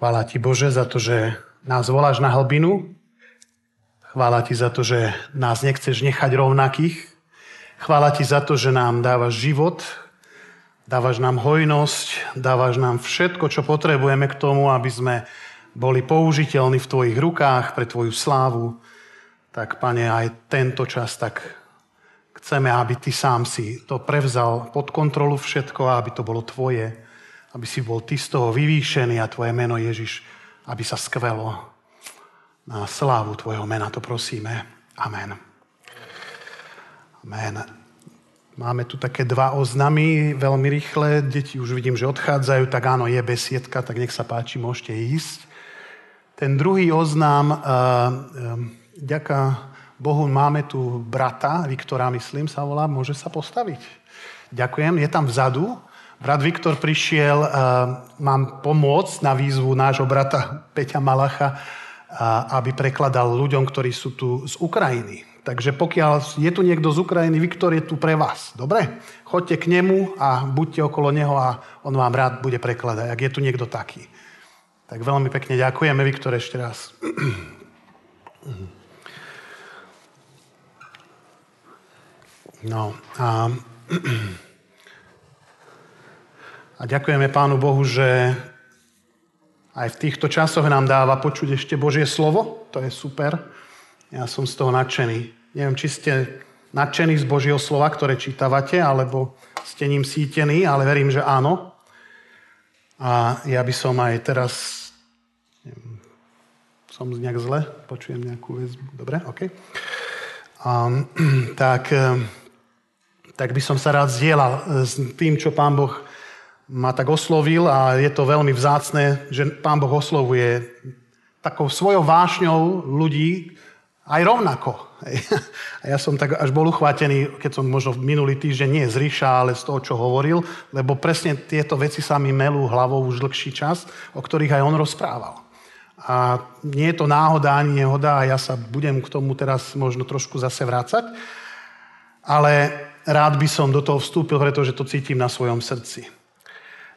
Chvála ti Bože za to, že nás voláš na hlbinu. Chvála ti za to, že nás nechceš nechať rovnakých. Chvála ti za to, že nám dávaš život, dávaš nám hojnosť, dávaš nám všetko, čo potrebujeme k tomu, aby sme boli použiteľní v tvojich rukách pre tvoju slávu. Tak, pane, aj tento čas tak chceme, aby ty sám si to prevzal pod kontrolu všetko a aby to bolo tvoje aby si bol ty z toho vyvýšený a tvoje meno Ježiš, aby sa skvelo na slávu tvojho mena. To prosíme. Amen. Amen. Máme tu také dva oznamy, veľmi rýchle. Deti už vidím, že odchádzajú, tak áno, je besiedka, tak nech sa páči, môžete ísť. Ten druhý oznám, uh, uh, ďaká Bohu, máme tu brata, Viktora, myslím, sa volá, môže sa postaviť. Ďakujem, je tam vzadu. Brat Viktor prišiel, uh, mám pomôcť na výzvu nášho brata Peťa Malacha, uh, aby prekladal ľuďom, ktorí sú tu z Ukrajiny. Takže pokiaľ je tu niekto z Ukrajiny, Viktor je tu pre vás. Dobre? Choďte k nemu a buďte okolo neho a on vám rád bude prekladať, ak je tu niekto taký. Tak veľmi pekne ďakujeme, Viktor, ešte raz. No, a A ďakujeme Pánu Bohu, že aj v týchto časoch nám dáva počuť ešte Božie slovo. To je super. Ja som z toho nadšený. Neviem, či ste nadšení z Božieho slova, ktoré čítavate, alebo ste ním sítení, ale verím, že áno. A ja by som aj teraz... Neviem, som nejak zle? Počujem nejakú väzbu. Dobre, OK. Um, tak, tak by som sa rád zdieľal s tým, čo Pán Boh ma tak oslovil a je to veľmi vzácne, že Pán Boh oslovuje takou svojou vášňou ľudí aj rovnako. A ja som tak až bol uchvátený, keď som možno minulý týždeň nie z Ríša, ale z toho, čo hovoril, lebo presne tieto veci sa mi melú hlavou už dlhší čas, o ktorých aj on rozprával. A nie je to náhoda ani nehoda a ja sa budem k tomu teraz možno trošku zase vrácať, ale rád by som do toho vstúpil, pretože to cítim na svojom srdci.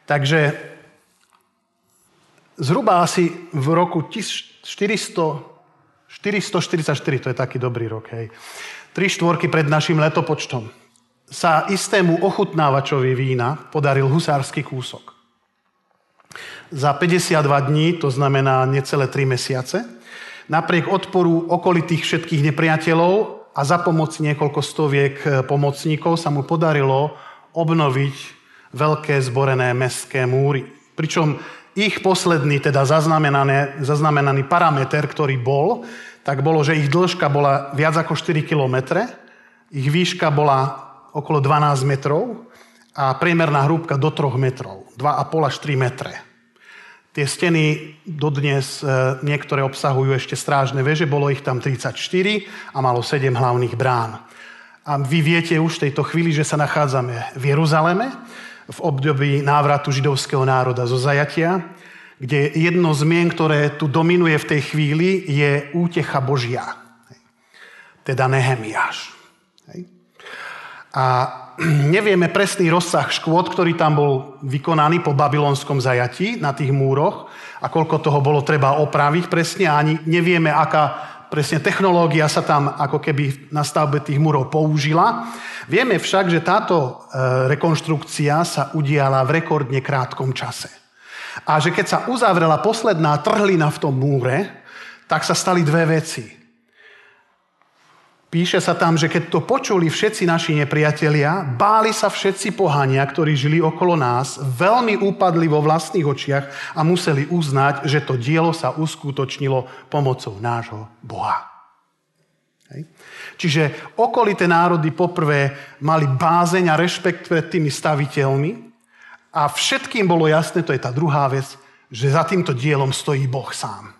Takže zhruba asi v roku 400, 444, to je taký dobrý rok, hej, tri štvorky pred našim letopočtom, sa istému ochutnávačovi vína podaril husársky kúsok. Za 52 dní, to znamená necelé 3 mesiace, napriek odporu okolitých všetkých nepriateľov a za pomoci niekoľko stoviek pomocníkov sa mu podarilo obnoviť veľké zborené mestské múry. Pričom ich posledný, teda zaznamenaný, zaznamenaný parameter, ktorý bol, tak bolo, že ich dĺžka bola viac ako 4 km, ich výška bola okolo 12 metrov a priemerná hrúbka do 3 metrov, 2,5 až 3 metre. Tie steny dodnes e, niektoré obsahujú ešte strážne veže, bolo ich tam 34 a malo 7 hlavných brán. A vy viete už v tejto chvíli, že sa nachádzame v Jeruzaleme, v období návratu židovského národa zo zajatia, kde jedno z mien, ktoré tu dominuje v tej chvíli, je útecha Božia. Teda Nehemiáš. A nevieme presný rozsah škôd, ktorý tam bol vykonaný po babylonskom zajatí na tých múroch a koľko toho bolo treba opraviť presne ani nevieme, aká presne technológia sa tam ako keby na stavbe tých múrov použila. Vieme však, že táto e, rekonštrukcia sa udiala v rekordne krátkom čase. A že keď sa uzavrela posledná trhlina v tom múre, tak sa stali dve veci. Píše sa tam, že keď to počuli všetci naši nepriatelia, báli sa všetci pohania, ktorí žili okolo nás, veľmi upadli vo vlastných očiach a museli uznať, že to dielo sa uskutočnilo pomocou nášho Boha. Hej. Čiže okolité národy poprvé mali bázeň a rešpekt pred tými staviteľmi a všetkým bolo jasné, to je tá druhá vec, že za týmto dielom stojí Boh sám.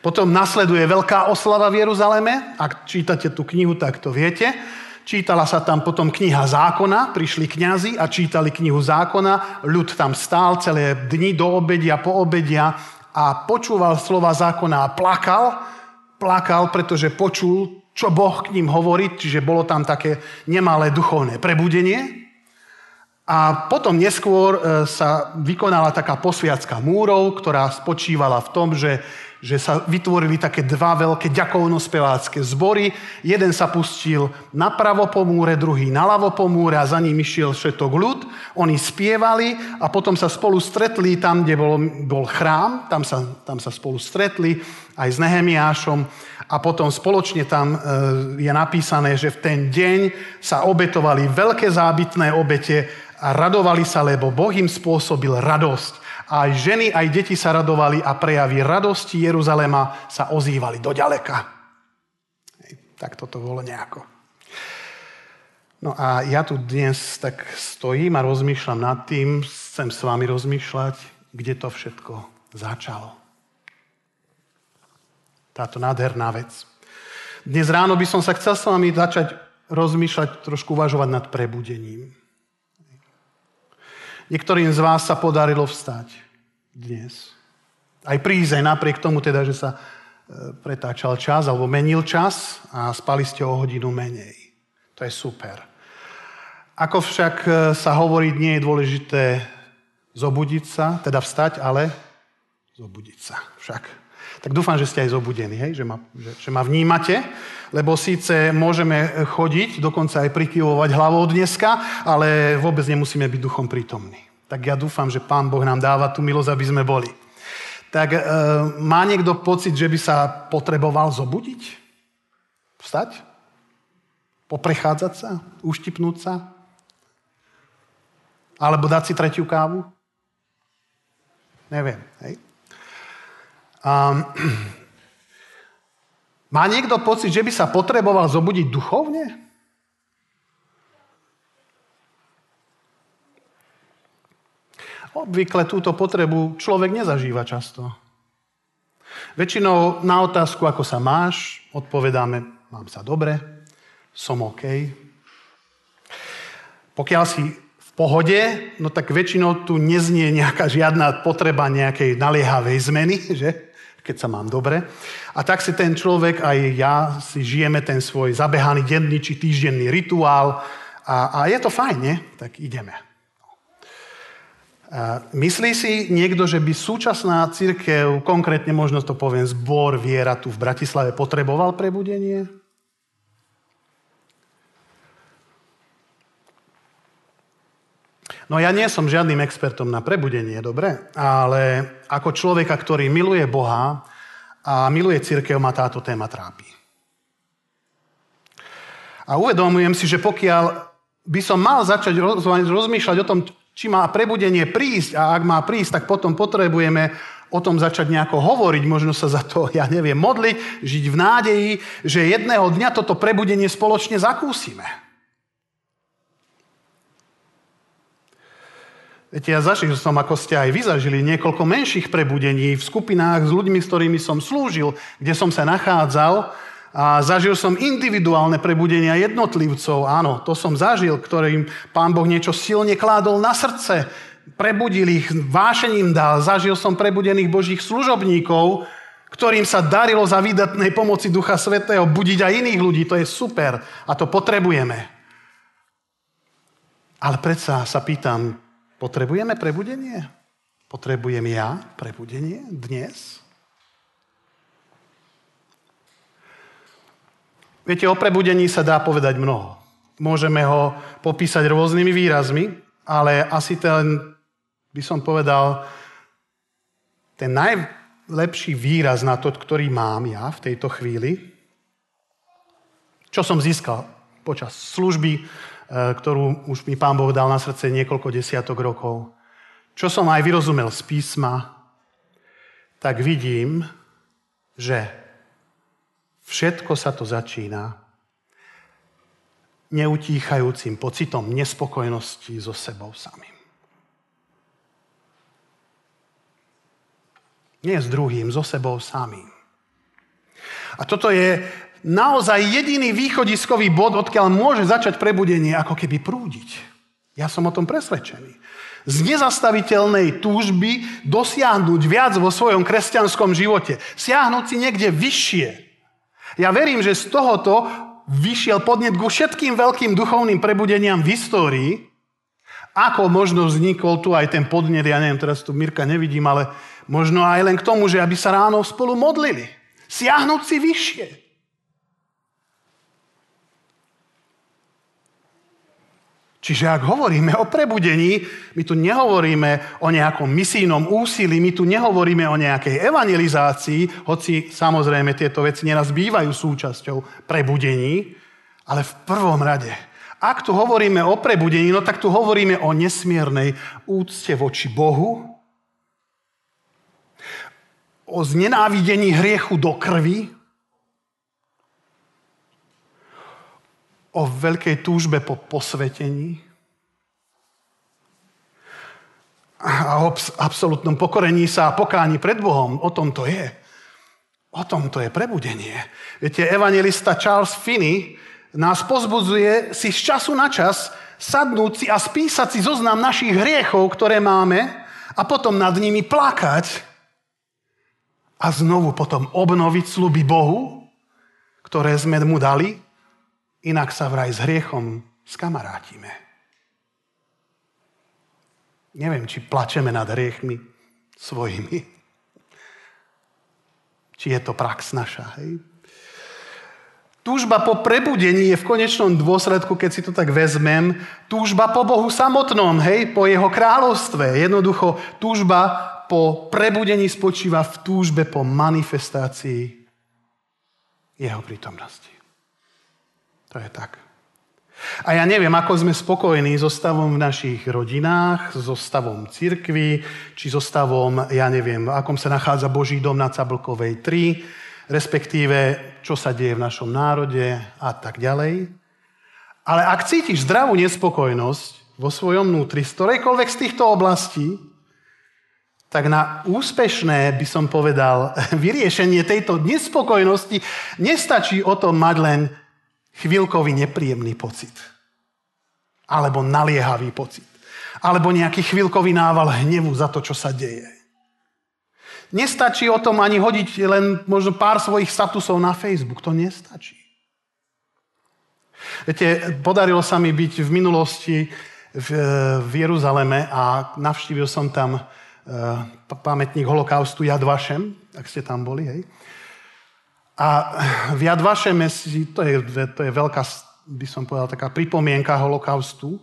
Potom nasleduje veľká oslava v Jeruzaleme. Ak čítate tú knihu, tak to viete. Čítala sa tam potom kniha zákona, prišli kňazi a čítali knihu zákona, ľud tam stál celé dni do obedia, po obedia a počúval slova zákona a plakal, plakal, pretože počul, čo Boh k ním hovorí, čiže bolo tam také nemalé duchovné prebudenie. A potom neskôr e, sa vykonala taká posviacka múrov, ktorá spočívala v tom, že, že sa vytvorili také dva veľké ďakovno-spevácké zbory. Jeden sa pustil napravo po múre, druhý naľavo po múre a za ním išiel všetok ľud. Oni spievali a potom sa spolu stretli tam, kde bol, bol chrám, tam sa, tam sa spolu stretli aj s Nehemiášom a potom spoločne tam e, je napísané, že v ten deň sa obetovali veľké zábytné obete a radovali sa, lebo Boh im spôsobil radosť. Aj ženy, aj deti sa radovali a prejavy radosti Jeruzalema sa ozývali do ďaleka. Tak toto bolo nejako. No a ja tu dnes tak stojím a rozmýšľam nad tým, chcem s vami rozmýšľať, kde to všetko začalo. Táto nádherná vec. Dnes ráno by som sa chcel s vami začať rozmýšľať, trošku uvažovať nad prebudením. Niektorým z vás sa podarilo vstať dnes. Aj prísť, aj napriek tomu teda, že sa e, pretáčal čas alebo menil čas a spali ste o hodinu menej. To je super. Ako však e, sa hovorí, nie je dôležité zobudiť sa, teda vstať, ale zobudiť sa však. Tak dúfam, že ste aj zobudení, hej? Že, ma, že, že ma vnímate, lebo síce môžeme chodiť, dokonca aj prikyvovať hlavou dneska, ale vôbec nemusíme byť duchom prítomní. Tak ja dúfam, že Pán Boh nám dáva tú milosť, aby sme boli. Tak e, má niekto pocit, že by sa potreboval zobudiť? Vstať? Poprechádzať sa? Uštipnúť sa? Alebo dať si tretiu kávu? Neviem. Hej? Um, má niekto pocit, že by sa potreboval zobudiť duchovne? Obvykle túto potrebu človek nezažíva často. Väčšinou na otázku, ako sa máš, odpovedáme, mám sa dobre, som OK. Pokiaľ si v pohode, no tak väčšinou tu neznie nejaká žiadna potreba nejakej naliehavej zmeny, že? Keď sa mám dobre. A tak si ten človek, aj ja, si žijeme ten svoj zabehaný denný či týždenný rituál a, a je to fajn, nie? Tak ideme. A myslí si niekto, že by súčasná církev, konkrétne možno to poviem, zbor viera tu v Bratislave potreboval prebudenie? No ja nie som žiadnym expertom na prebudenie, dobre? Ale ako človeka, ktorý miluje Boha a miluje církev, ma táto téma trápi. A uvedomujem si, že pokiaľ by som mal začať rozmýšľať o tom, či má prebudenie prísť a ak má prísť, tak potom potrebujeme o tom začať nejako hovoriť, možno sa za to, ja neviem, modliť, žiť v nádeji, že jedného dňa toto prebudenie spoločne zakúsime. Viete, ja zažil som, ako ste aj vy zažili, niekoľko menších prebudení v skupinách s ľuďmi, s ktorými som slúžil, kde som sa nachádzal a zažil som individuálne prebudenia jednotlivcov. Áno, to som zažil, ktorým Pán Boh niečo silne kládol na srdce. Prebudil ich, vášením dal. Zažil som prebudených Božích služobníkov, ktorým sa darilo za výdatnej pomoci Ducha Svetého budiť aj iných ľudí. To je super a to potrebujeme. Ale predsa sa pýtam, Potrebujeme prebudenie? Potrebujem ja prebudenie dnes? Viete, o prebudení sa dá povedať mnoho. Môžeme ho popísať rôznymi výrazmi, ale asi ten, by som povedal, ten najlepší výraz na to, ktorý mám ja v tejto chvíli, čo som získal počas služby, ktorú už mi Pán Boh dal na srdce niekoľko desiatok rokov, čo som aj vyrozumel z písma, tak vidím, že všetko sa to začína neutíchajúcim pocitom nespokojnosti so sebou samým. Nie s druhým, so sebou samým. A toto je naozaj jediný východiskový bod, odkiaľ môže začať prebudenie, ako keby prúdiť. Ja som o tom presvedčený. Z nezastaviteľnej túžby dosiahnuť viac vo svojom kresťanskom živote. Siahnuť si niekde vyššie. Ja verím, že z tohoto vyšiel podnet ku všetkým veľkým duchovným prebudeniam v histórii Ako možno vznikol tu aj ten podnet, ja neviem, teraz tu Mirka nevidím, ale možno aj len k tomu, že aby sa ráno spolu modlili. Siahnuť si vyššie. Čiže ak hovoríme o prebudení, my tu nehovoríme o nejakom misijnom úsilí, my tu nehovoríme o nejakej evangelizácii, hoci samozrejme tieto veci neraz bývajú súčasťou prebudení, ale v prvom rade, ak tu hovoríme o prebudení, no tak tu hovoríme o nesmiernej úcte voči Bohu, o znenávidení hriechu do krvi, o veľkej túžbe po posvetení a o absolútnom pokorení sa a pokáni pred Bohom. O tom to je. O tom to je prebudenie. Viete, evangelista Charles Finney nás pozbudzuje si z času na čas sadnúť si a spísať si zoznam našich hriechov, ktoré máme a potom nad nimi plakať a znovu potom obnoviť sluby Bohu, ktoré sme mu dali Inak sa vraj s hriechom skamarátime. Neviem, či plačeme nad hriechmi svojimi. Či je to prax naša. Hej? Túžba po prebudení je v konečnom dôsledku, keď si to tak vezmem, túžba po Bohu samotnom, hej, po jeho kráľovstve. Jednoducho, túžba po prebudení spočíva v túžbe po manifestácii jeho prítomnosti. To je tak. A ja neviem, ako sme spokojní so stavom v našich rodinách, so stavom cirkvy, či so stavom, ja neviem, akom sa nachádza Boží dom na Cablkovej 3, respektíve, čo sa deje v našom národe a tak ďalej. Ale ak cítiš zdravú nespokojnosť vo svojom vnútri z ktorejkoľvek z týchto oblastí, tak na úspešné, by som povedal, vyriešenie tejto nespokojnosti nestačí o tom mať len chvíľkový nepríjemný pocit. Alebo naliehavý pocit. Alebo nejaký chvíľkový nával hnevu za to, čo sa deje. Nestačí o tom ani hodiť len možno pár svojich statusov na Facebook. To nestačí. Viete, podarilo sa mi byť v minulosti v, v Jeruzaleme a navštívil som tam uh, pamätník holokaustu Yad Vashem, ak ste tam boli, hej. A v Yad Vašeme, to je, to je veľká, by som povedal, taká pripomienka holokaustu,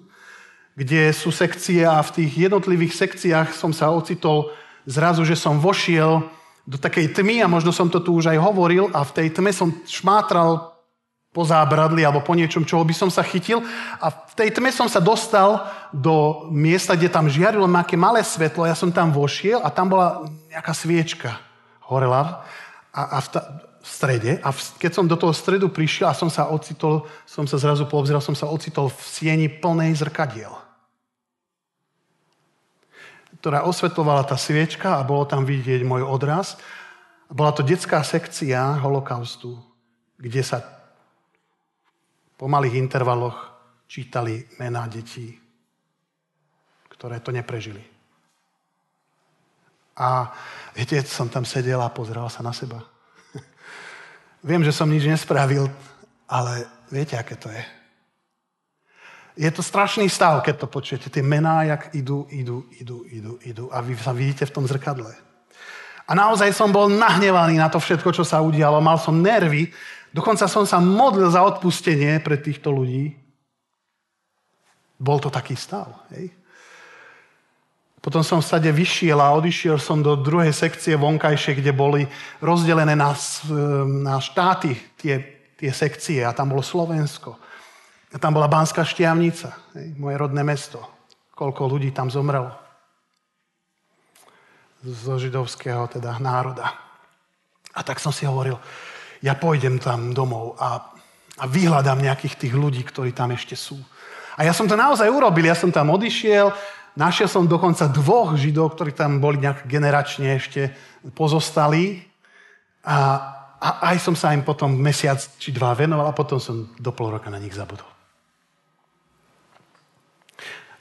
kde sú sekcie a v tých jednotlivých sekciách som sa ocitol zrazu, že som vošiel do takej tmy a možno som to tu už aj hovoril a v tej tme som šmátral po zábradli alebo po niečom, čoho by som sa chytil. A v tej tme som sa dostal do miesta, kde tam žiarilo nejaké malé svetlo, ja som tam vošiel a tam bola nejaká sviečka horela. A, a v ta, v strede a keď som do toho stredu prišiel a som sa ocitol, som sa zrazu poobzeral, som sa ocitol v sieni plnej zrkadiel ktorá osvetlovala tá sviečka a bolo tam vidieť môj odraz. Bola to detská sekcia holokaustu, kde sa po malých intervaloch čítali mená detí, ktoré to neprežili. A viete, som tam sedel a pozeral sa na seba. Viem, že som nič nespravil, ale viete, aké to je. Je to strašný stav, keď to počujete. Tie mená, jak idú, idú, idú, idú, idú. A vy sa vidíte v tom zrkadle. A naozaj som bol nahnevaný na to všetko, čo sa udialo. Mal som nervy. Dokonca som sa modlil za odpustenie pre týchto ľudí. Bol to taký stav. Hej? Potom som stade vyšiel a odišiel som do druhej sekcie vonkajšie, kde boli rozdelené na, na štáty tie, tie sekcie a tam bolo Slovensko. A tam bola Banská Štiavnica, moje rodné mesto. Koľko ľudí tam zomrelo. Zo židovského teda národa. A tak som si hovoril, ja pôjdem tam domov a, a vyhľadám nejakých tých ľudí, ktorí tam ešte sú. A ja som to naozaj urobil, ja som tam odišiel, Našiel som dokonca dvoch židov, ktorí tam boli nejak generačne ešte pozostali. A, a aj som sa im potom mesiac či dva venoval a potom som do pol roka na nich zabudol.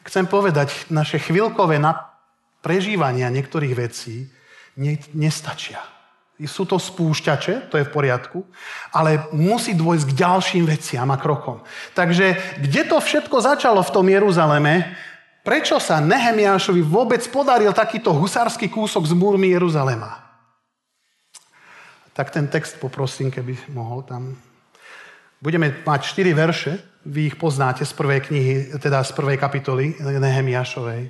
Chcem povedať, naše chvíľkové prežívania niektorých vecí ne, nestačia. Sú to spúšťače, to je v poriadku, ale musí dôjsť k ďalším veciam a krokom. Takže kde to všetko začalo v tom Jeruzaleme, prečo sa Nehemiášovi vôbec podaril takýto husársky kúsok z múrmi Jeruzalema. Tak ten text poprosím, keby mohol tam. Budeme mať 4 verše, vy ich poznáte z prvej knihy, teda z prvej kapitoly Nehemiášovej.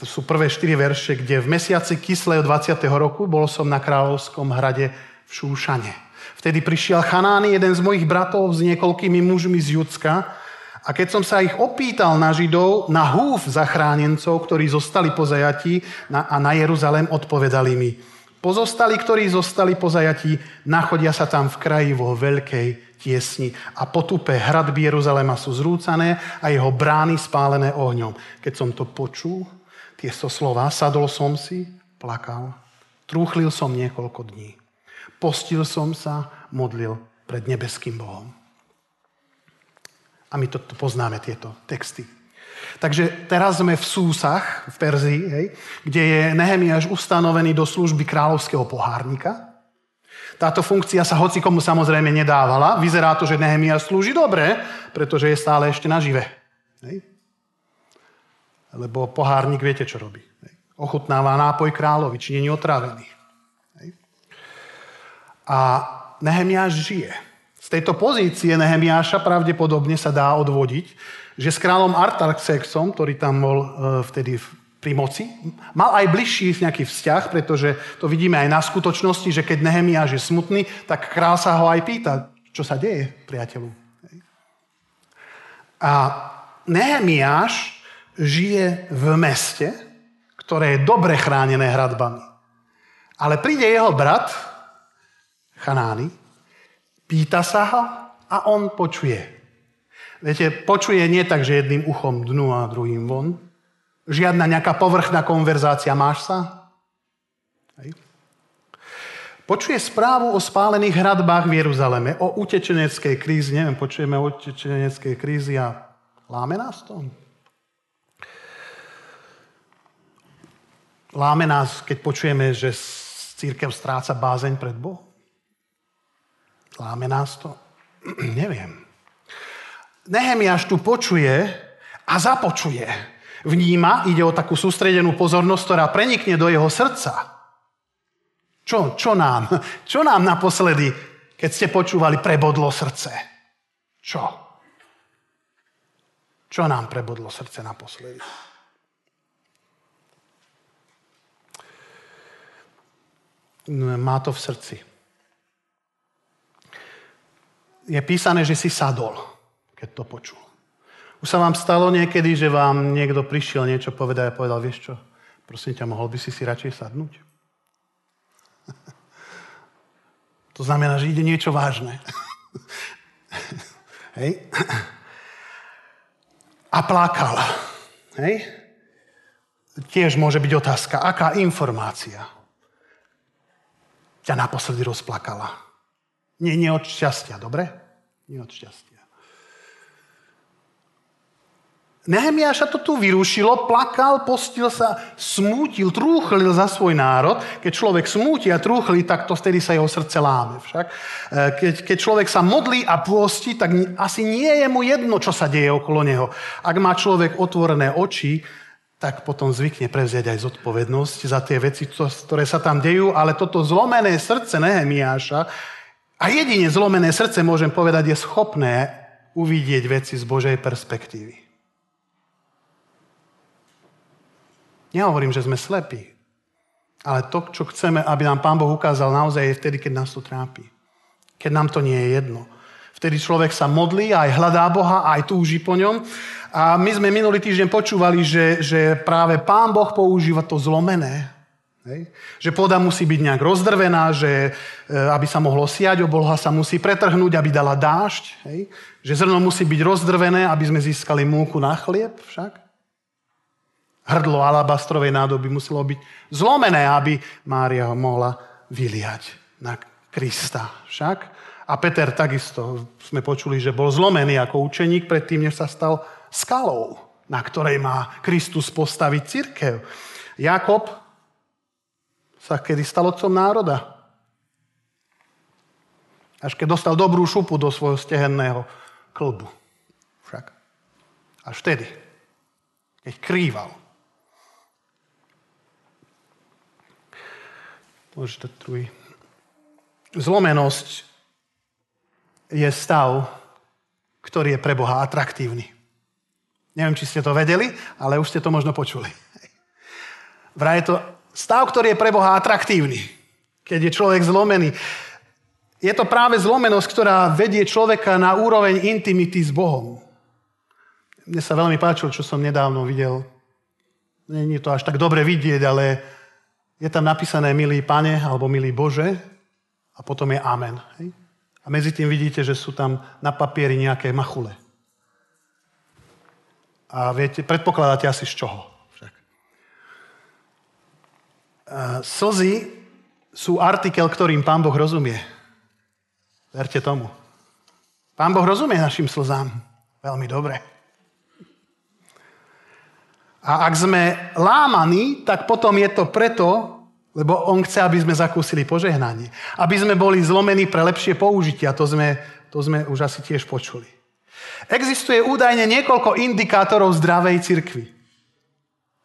To sú prvé 4 verše, kde v mesiaci Kislejo 20. roku bol som na kráľovskom hrade v Šúšane. Vtedy prišiel Chanány, jeden z mojich bratov, s niekoľkými mužmi z Judska, a keď som sa ich opýtal na Židov, na húf zachránencov, ktorí zostali po zajatí a na Jeruzalém, odpovedali mi. Pozostali, ktorí zostali po zajatí, nachodia sa tam v kraji vo veľkej tiesni a potupe hradby Jeruzalema sú zrúcané a jeho brány spálené ohňom. Keď som to počul, tie so slova, sadol som si, plakal, trúchlil som niekoľko dní. Postil som sa, modlil pred nebeským Bohom. A my to, to poznáme, tieto texty. Takže teraz sme v Súsach, v Perzii, hej, kde je Nehemiáš ustanovený do služby kráľovského pohárnika. Táto funkcia sa hoci komu samozrejme nedávala. Vyzerá to, že Nehemiáš slúži dobre, pretože je stále ešte nažive. Hej. Lebo pohárnik viete, čo robí. Hej. Ochutnáva nápoj kráľovi, či je otrávený. Hej. A Nehemiáš žije tejto pozície Nehemiáša pravdepodobne sa dá odvodiť, že s kráľom Artaxerxom, ktorý tam bol e, vtedy pri moci, mal aj bližší nejaký vzťah, pretože to vidíme aj na skutočnosti, že keď Nehemiáš je smutný, tak král sa ho aj pýta, čo sa deje, priateľu. A Nehemiáš žije v meste, ktoré je dobre chránené hradbami. Ale príde jeho brat, Chanány, Pýta sa ho a on počuje. Viete, počuje nie tak, že jedným uchom dnu a druhým von. Žiadna nejaká povrchná konverzácia. Máš sa? Hej. Počuje správu o spálených hradbách v Jeruzaleme, o utečeneckej krízi. Neviem, počujeme o utečeneckej krízi a láme nás to? Láme nás, keď počujeme, že církev stráca bázeň pred Bohom? Láme nás to? Neviem. Nehemiáš tu počuje a započuje. Vníma, ide o takú sústredenú pozornosť, ktorá prenikne do jeho srdca. Čo, čo nám? Čo nám naposledy, keď ste počúvali, prebodlo srdce? Čo? Čo nám prebodlo srdce naposledy? Má to v srdci je písané, že si sadol, keď to počul. Už sa vám stalo niekedy, že vám niekto prišiel niečo povedať a povedal, vieš čo, prosím ťa, mohol by si si radšej sadnúť? to znamená, že ide niečo vážne. Hej? A plakal. Hej? Tiež môže byť otázka, aká informácia ťa naposledy rozplakala? Nie, nie od šťastia, dobre? Nie od šťastia. Nehemiáša to tu vyrušilo, plakal, postil sa, smútil, trúchlil za svoj národ. Keď človek smúti a trúchlí, tak to vtedy sa jeho srdce láme. Však. E, keď, keď človek sa modlí a pôsti, tak asi nie je mu jedno, čo sa deje okolo neho. Ak má človek otvorené oči, tak potom zvykne prevziať aj zodpovednosť za tie veci, ktoré sa tam dejú, ale toto zlomené srdce Nehemiáša a jedine zlomené srdce, môžem povedať, je schopné uvidieť veci z Božej perspektívy. Nehovorím, že sme slepí, ale to, čo chceme, aby nám Pán Boh ukázal, naozaj je vtedy, keď nás to trápi. Keď nám to nie je jedno. Vtedy človek sa modlí, aj hľadá Boha, aj túži po ňom. A my sme minulý týždeň počúvali, že, že práve Pán Boh používa to zlomené, Hej. Že pôda musí byť nejak rozdrvená, že e, aby sa mohlo siať, obloha sa musí pretrhnúť, aby dala dážď. Hej. Že zrno musí byť rozdrvené, aby sme získali múku na chlieb však. Hrdlo alabastrovej nádoby muselo byť zlomené, aby Mária ho mohla vyliať na Krista však. A Peter takisto sme počuli, že bol zlomený ako učeník predtým, než sa stal skalou, na ktorej má Kristus postaviť církev. Jakob sa kedy stal otcom národa. Až keď dostal dobrú šupu do svojho stehenného klbu. Však. Až vtedy. keď krýval. Môžete druhý. Zlomenosť je stav, ktorý je pre Boha atraktívny. Neviem, či ste to vedeli, ale už ste to možno počuli. Vraj je to stav, ktorý je pre Boha atraktívny, keď je človek zlomený. Je to práve zlomenosť, ktorá vedie človeka na úroveň intimity s Bohom. Mne sa veľmi páčilo, čo som nedávno videl. Není to až tak dobre vidieť, ale je tam napísané milý pane alebo milý Bože a potom je amen. Hej? A medzi tým vidíte, že sú tam na papieri nejaké machule. A viete, predpokladáte asi z čoho. Však. Slzy sú artikel, ktorým Pán Boh rozumie. Verte tomu. Pán Boh rozumie našim slzám. Veľmi dobre. A ak sme lámaní, tak potom je to preto, lebo on chce, aby sme zakúsili požehnanie. Aby sme boli zlomení pre lepšie použitie. A to sme, to sme už asi tiež počuli. Existuje údajne niekoľko indikátorov zdravej cirkvi.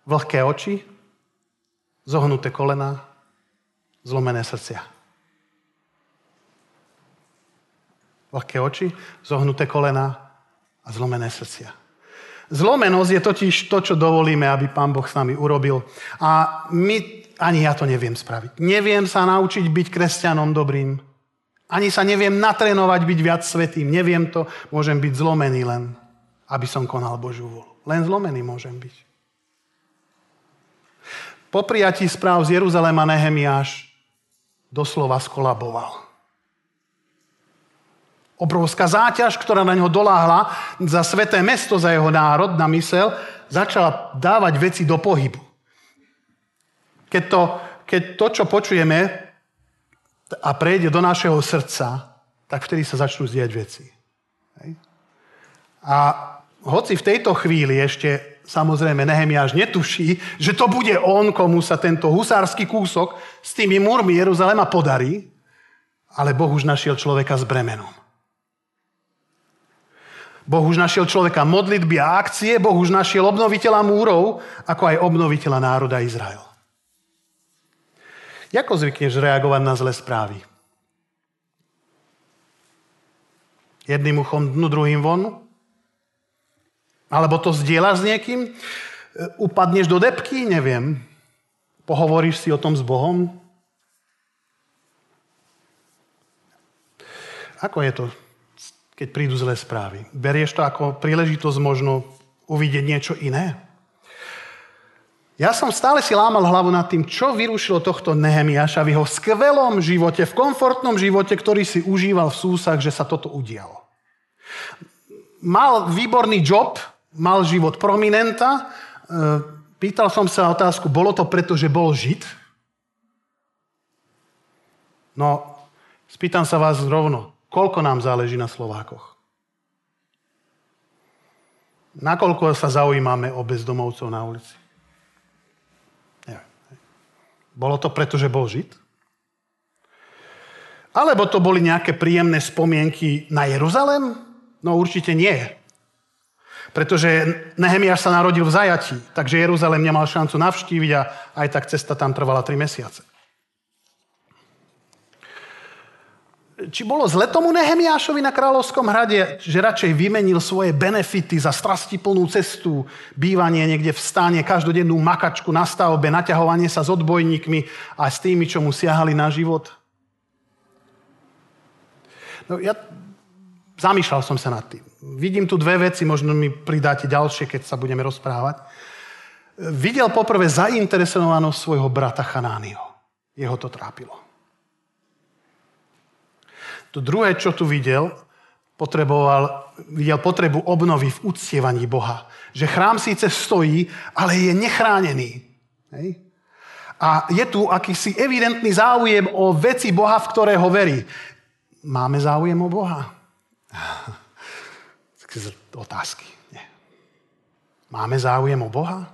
Vlhké oči, zohnuté kolena, zlomené srdcia. Vlhké oči, zohnuté kolena a zlomené srdcia. Zlomenosť je totiž to, čo dovolíme, aby Pán Boh s nami urobil. A my ani ja to neviem spraviť. Neviem sa naučiť byť kresťanom dobrým. Ani sa neviem natrénovať byť viac svetým. Neviem to. Môžem byť zlomený len, aby som konal Božiu volu. Len zlomený môžem byť. Po prijatí správ z Jeruzalema Nehemiáš doslova skolaboval. Obrovská záťaž, ktorá na ňo doláhla za sveté mesto, za jeho národ, na mysel, začala dávať veci do pohybu. Keď to, keď to, čo počujeme a prejde do našeho srdca, tak vtedy sa začnú zdieť veci. A hoci v tejto chvíli ešte samozrejme Nehemiáš netuší, že to bude on, komu sa tento husársky kúsok s tými múrmi Jeruzalema podarí, ale Boh už našiel človeka s bremenom. Boh už našiel človeka modlitby a akcie, Boh už našiel obnoviteľa múrov, ako aj obnoviteľa národa Izrael. Ako zvykneš reagovať na zlé správy? Jedným uchom dnu, druhým von? Alebo to zdieľaš s niekým? E, upadneš do depky? Neviem. Pohovoríš si o tom s Bohom? Ako je to, keď prídu zlé správy? Berieš to ako príležitosť možno uvidieť niečo iné? Ja som stále si lámal hlavu nad tým, čo vyrušilo tohto Nehemiaša v jeho skvelom živote, v komfortnom živote, ktorý si užíval v súsach, že sa toto udialo. Mal výborný job, mal život prominenta. E, pýtal som sa otázku, bolo to preto, že bol žid? No, spýtam sa vás rovno, koľko nám záleží na Slovákoch? Nakoľko sa zaujímame o bezdomovcov na ulici? Bolo to preto, že bol Žid? Alebo to boli nejaké príjemné spomienky na Jeruzalem? No určite nie. Pretože Nehemiáš sa narodil v zajatí, takže Jeruzalem nemal šancu navštíviť a aj tak cesta tam trvala 3 mesiace. či bolo zle tomu Nehemiášovi na kráľovskom hrade, že radšej vymenil svoje benefity za strastiplnú cestu, bývanie niekde v stáne, každodennú makačku na stavbe, naťahovanie sa s odbojníkmi a s tými, čo mu siahali na život? No, ja zamýšľal som sa nad tým. Vidím tu dve veci, možno mi pridáte ďalšie, keď sa budeme rozprávať. Videl poprvé zainteresovanosť svojho brata Chanányho. Jeho to trápilo. To druhé, čo tu videl, potreboval, videl potrebu obnovy v uctievaní Boha. Že chrám síce stojí, ale je nechránený. Hej? A je tu akýsi evidentný záujem o veci Boha, v ktorého verí. Máme záujem o Boha? Otázky. Nie. Máme záujem o Boha?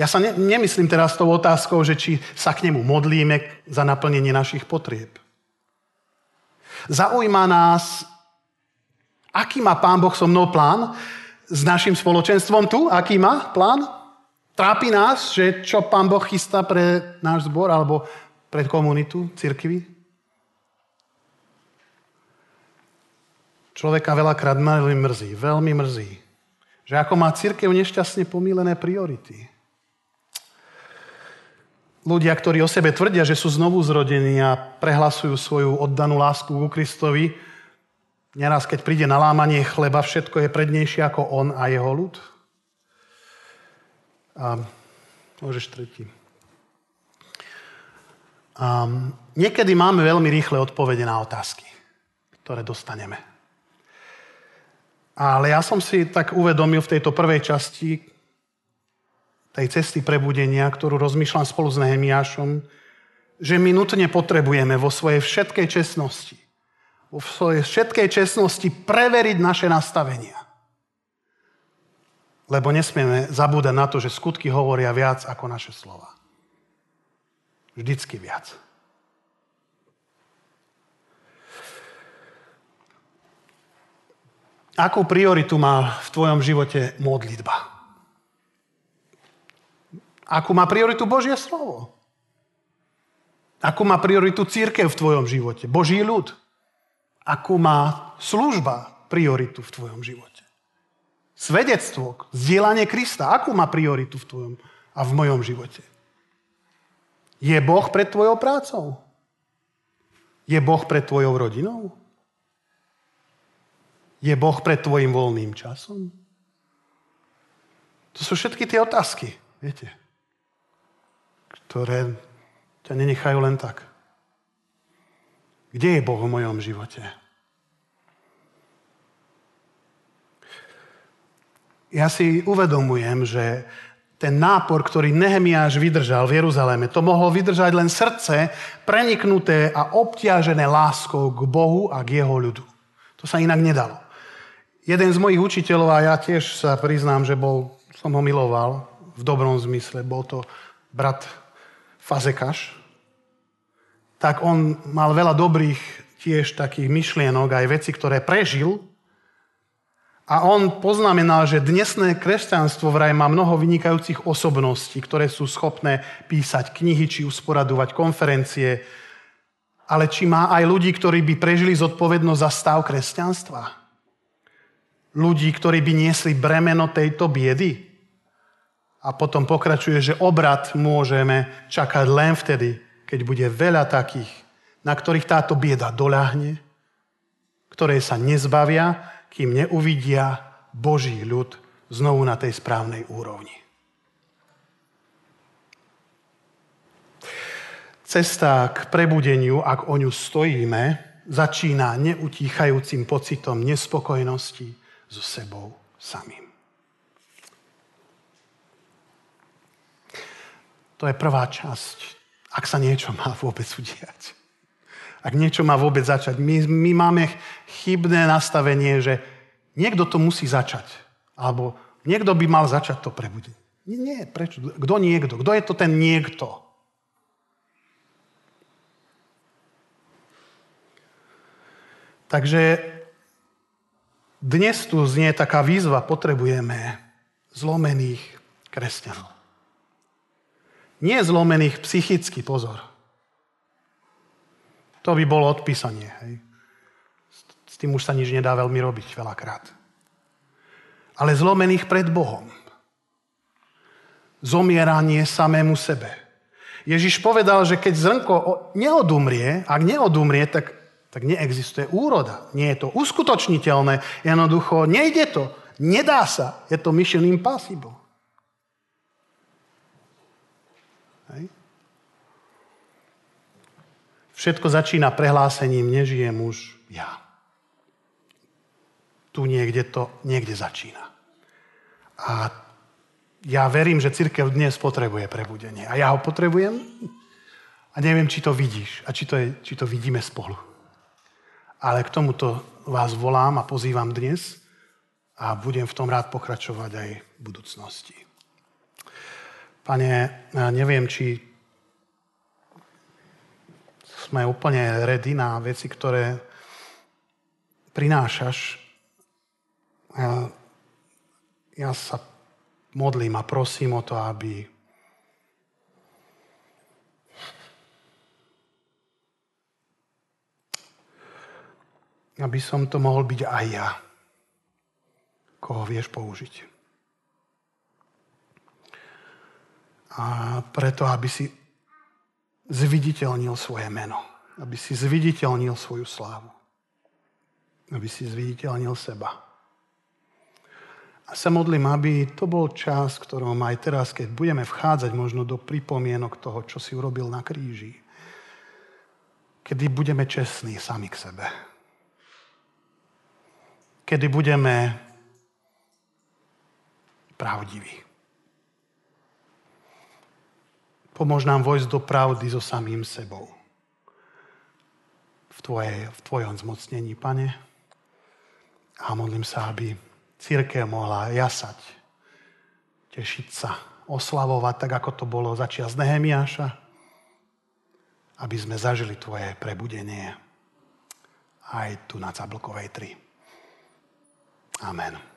Ja sa ne, nemyslím teraz tou otázkou, že či sa k nemu modlíme za naplnenie našich potrieb. Zaujíma nás, aký má Pán Boh so mnou plán, s našim spoločenstvom tu? Aký má plán? Trápi nás, že čo pán Boh chystá pre náš zbor alebo pre komunitu, cirkvi? Človeka veľakrát veľmi mrzí, veľmi mrzí, že ako má církev nešťastne pomílené priority. Ľudia, ktorí o sebe tvrdia, že sú znovu zrodení a prehlasujú svoju oddanú lásku ku Kristovi, neraz, keď príde na lámanie chleba, všetko je prednejšie ako on a jeho ľud. A môžeš tretí. A niekedy máme veľmi rýchle odpovede na otázky, ktoré dostaneme. Ale ja som si tak uvedomil v tejto prvej časti tej cesty prebudenia, ktorú rozmýšľam spolu s Nehemiášom, že my nutne potrebujeme vo svojej všetkej čestnosti, vo svojej všetkej čestnosti preveriť naše nastavenia. Lebo nesmieme zabúdať na to, že skutky hovoria viac ako naše slova. Vždycky viac. Akú prioritu má v tvojom živote modlitba? Akú má prioritu Božie slovo? Akú má prioritu církev v tvojom živote? Boží ľud? Akú má služba prioritu v tvojom živote? Svedectvo, zdieľanie Krista, akú má prioritu v tvojom a v mojom živote? Je Boh pred tvojou prácou? Je Boh pred tvojou rodinou? Je Boh pred tvojim voľným časom? To sú všetky tie otázky, viete, ktoré ťa nenechajú len tak. Kde je Boh v mojom živote? Ja si uvedomujem, že ten nápor, ktorý Nehemiáš vydržal v Jeruzaleme, to mohlo vydržať len srdce preniknuté a obťažené láskou k Bohu a k jeho ľudu. To sa inak nedalo. Jeden z mojich učiteľov, a ja tiež sa priznám, že bol, som ho miloval v dobrom zmysle, bol to brat Fazekaš, tak on mal veľa dobrých tiež takých myšlienok, aj veci, ktoré prežil. A on poznamenal, že dnesné kresťanstvo vraj má mnoho vynikajúcich osobností, ktoré sú schopné písať knihy či usporadovať konferencie, ale či má aj ľudí, ktorí by prežili zodpovednosť za stav kresťanstva ľudí, ktorí by niesli bremeno tejto biedy. A potom pokračuje, že obrad môžeme čakať len vtedy, keď bude veľa takých, na ktorých táto bieda doľahne, ktoré sa nezbavia, kým neuvidia Boží ľud znovu na tej správnej úrovni. Cesta k prebudeniu, ak o ňu stojíme, začína neutíchajúcim pocitom nespokojnosti, so sebou samým. To je prvá časť, ak sa niečo má vôbec udiať. Ak niečo má vôbec začať. My, my máme chybné nastavenie, že niekto to musí začať. Alebo niekto by mal začať to prebudiť. Nie, nie, prečo? Kto niekto? Kto je to ten niekto? Takže dnes tu znie taká výzva, potrebujeme zlomených kresťanov. Nie zlomených psychicky, pozor. To by bolo odpísanie. Hej. S tým už sa nič nedá veľmi robiť veľakrát. Ale zlomených pred Bohom. Zomieranie samému sebe. Ježiš povedal, že keď zrnko neodumrie, ak neodumrie, tak tak neexistuje úroda. Nie je to uskutočniteľné. Jednoducho, nejde to. Nedá sa. Je to mission impossible. Hej. Všetko začína prehlásením, nežijem už ja. Tu niekde to, niekde začína. A ja verím, že církev dnes potrebuje prebudenie. A ja ho potrebujem. A neviem, či to vidíš a či to, je, či to vidíme spolu. Ale k tomuto vás volám a pozývam dnes a budem v tom rád pokračovať aj v budúcnosti. Pane, neviem, či sme úplne ready na veci, ktoré prinášaš. ja sa modlím a prosím o to, aby aby som to mohol byť aj ja, koho vieš použiť. A preto, aby si zviditeľnil svoje meno. Aby si zviditeľnil svoju slávu. Aby si zviditeľnil seba. A sa modlím, aby to bol čas, ktorom aj teraz, keď budeme vchádzať možno do pripomienok toho, čo si urobil na kríži, kedy budeme čestní sami k sebe. Kedy budeme pravdiví. Pomôž nám vojsť do pravdy so samým sebou. V, tvoje, v Tvojom zmocnení, Pane. A modlím sa, aby církev mohla jasať, tešiť sa, oslavovať, tak ako to bolo začiat z Nehemiáša, aby sme zažili Tvoje prebudenie aj tu na Cablkovej 3. Amen.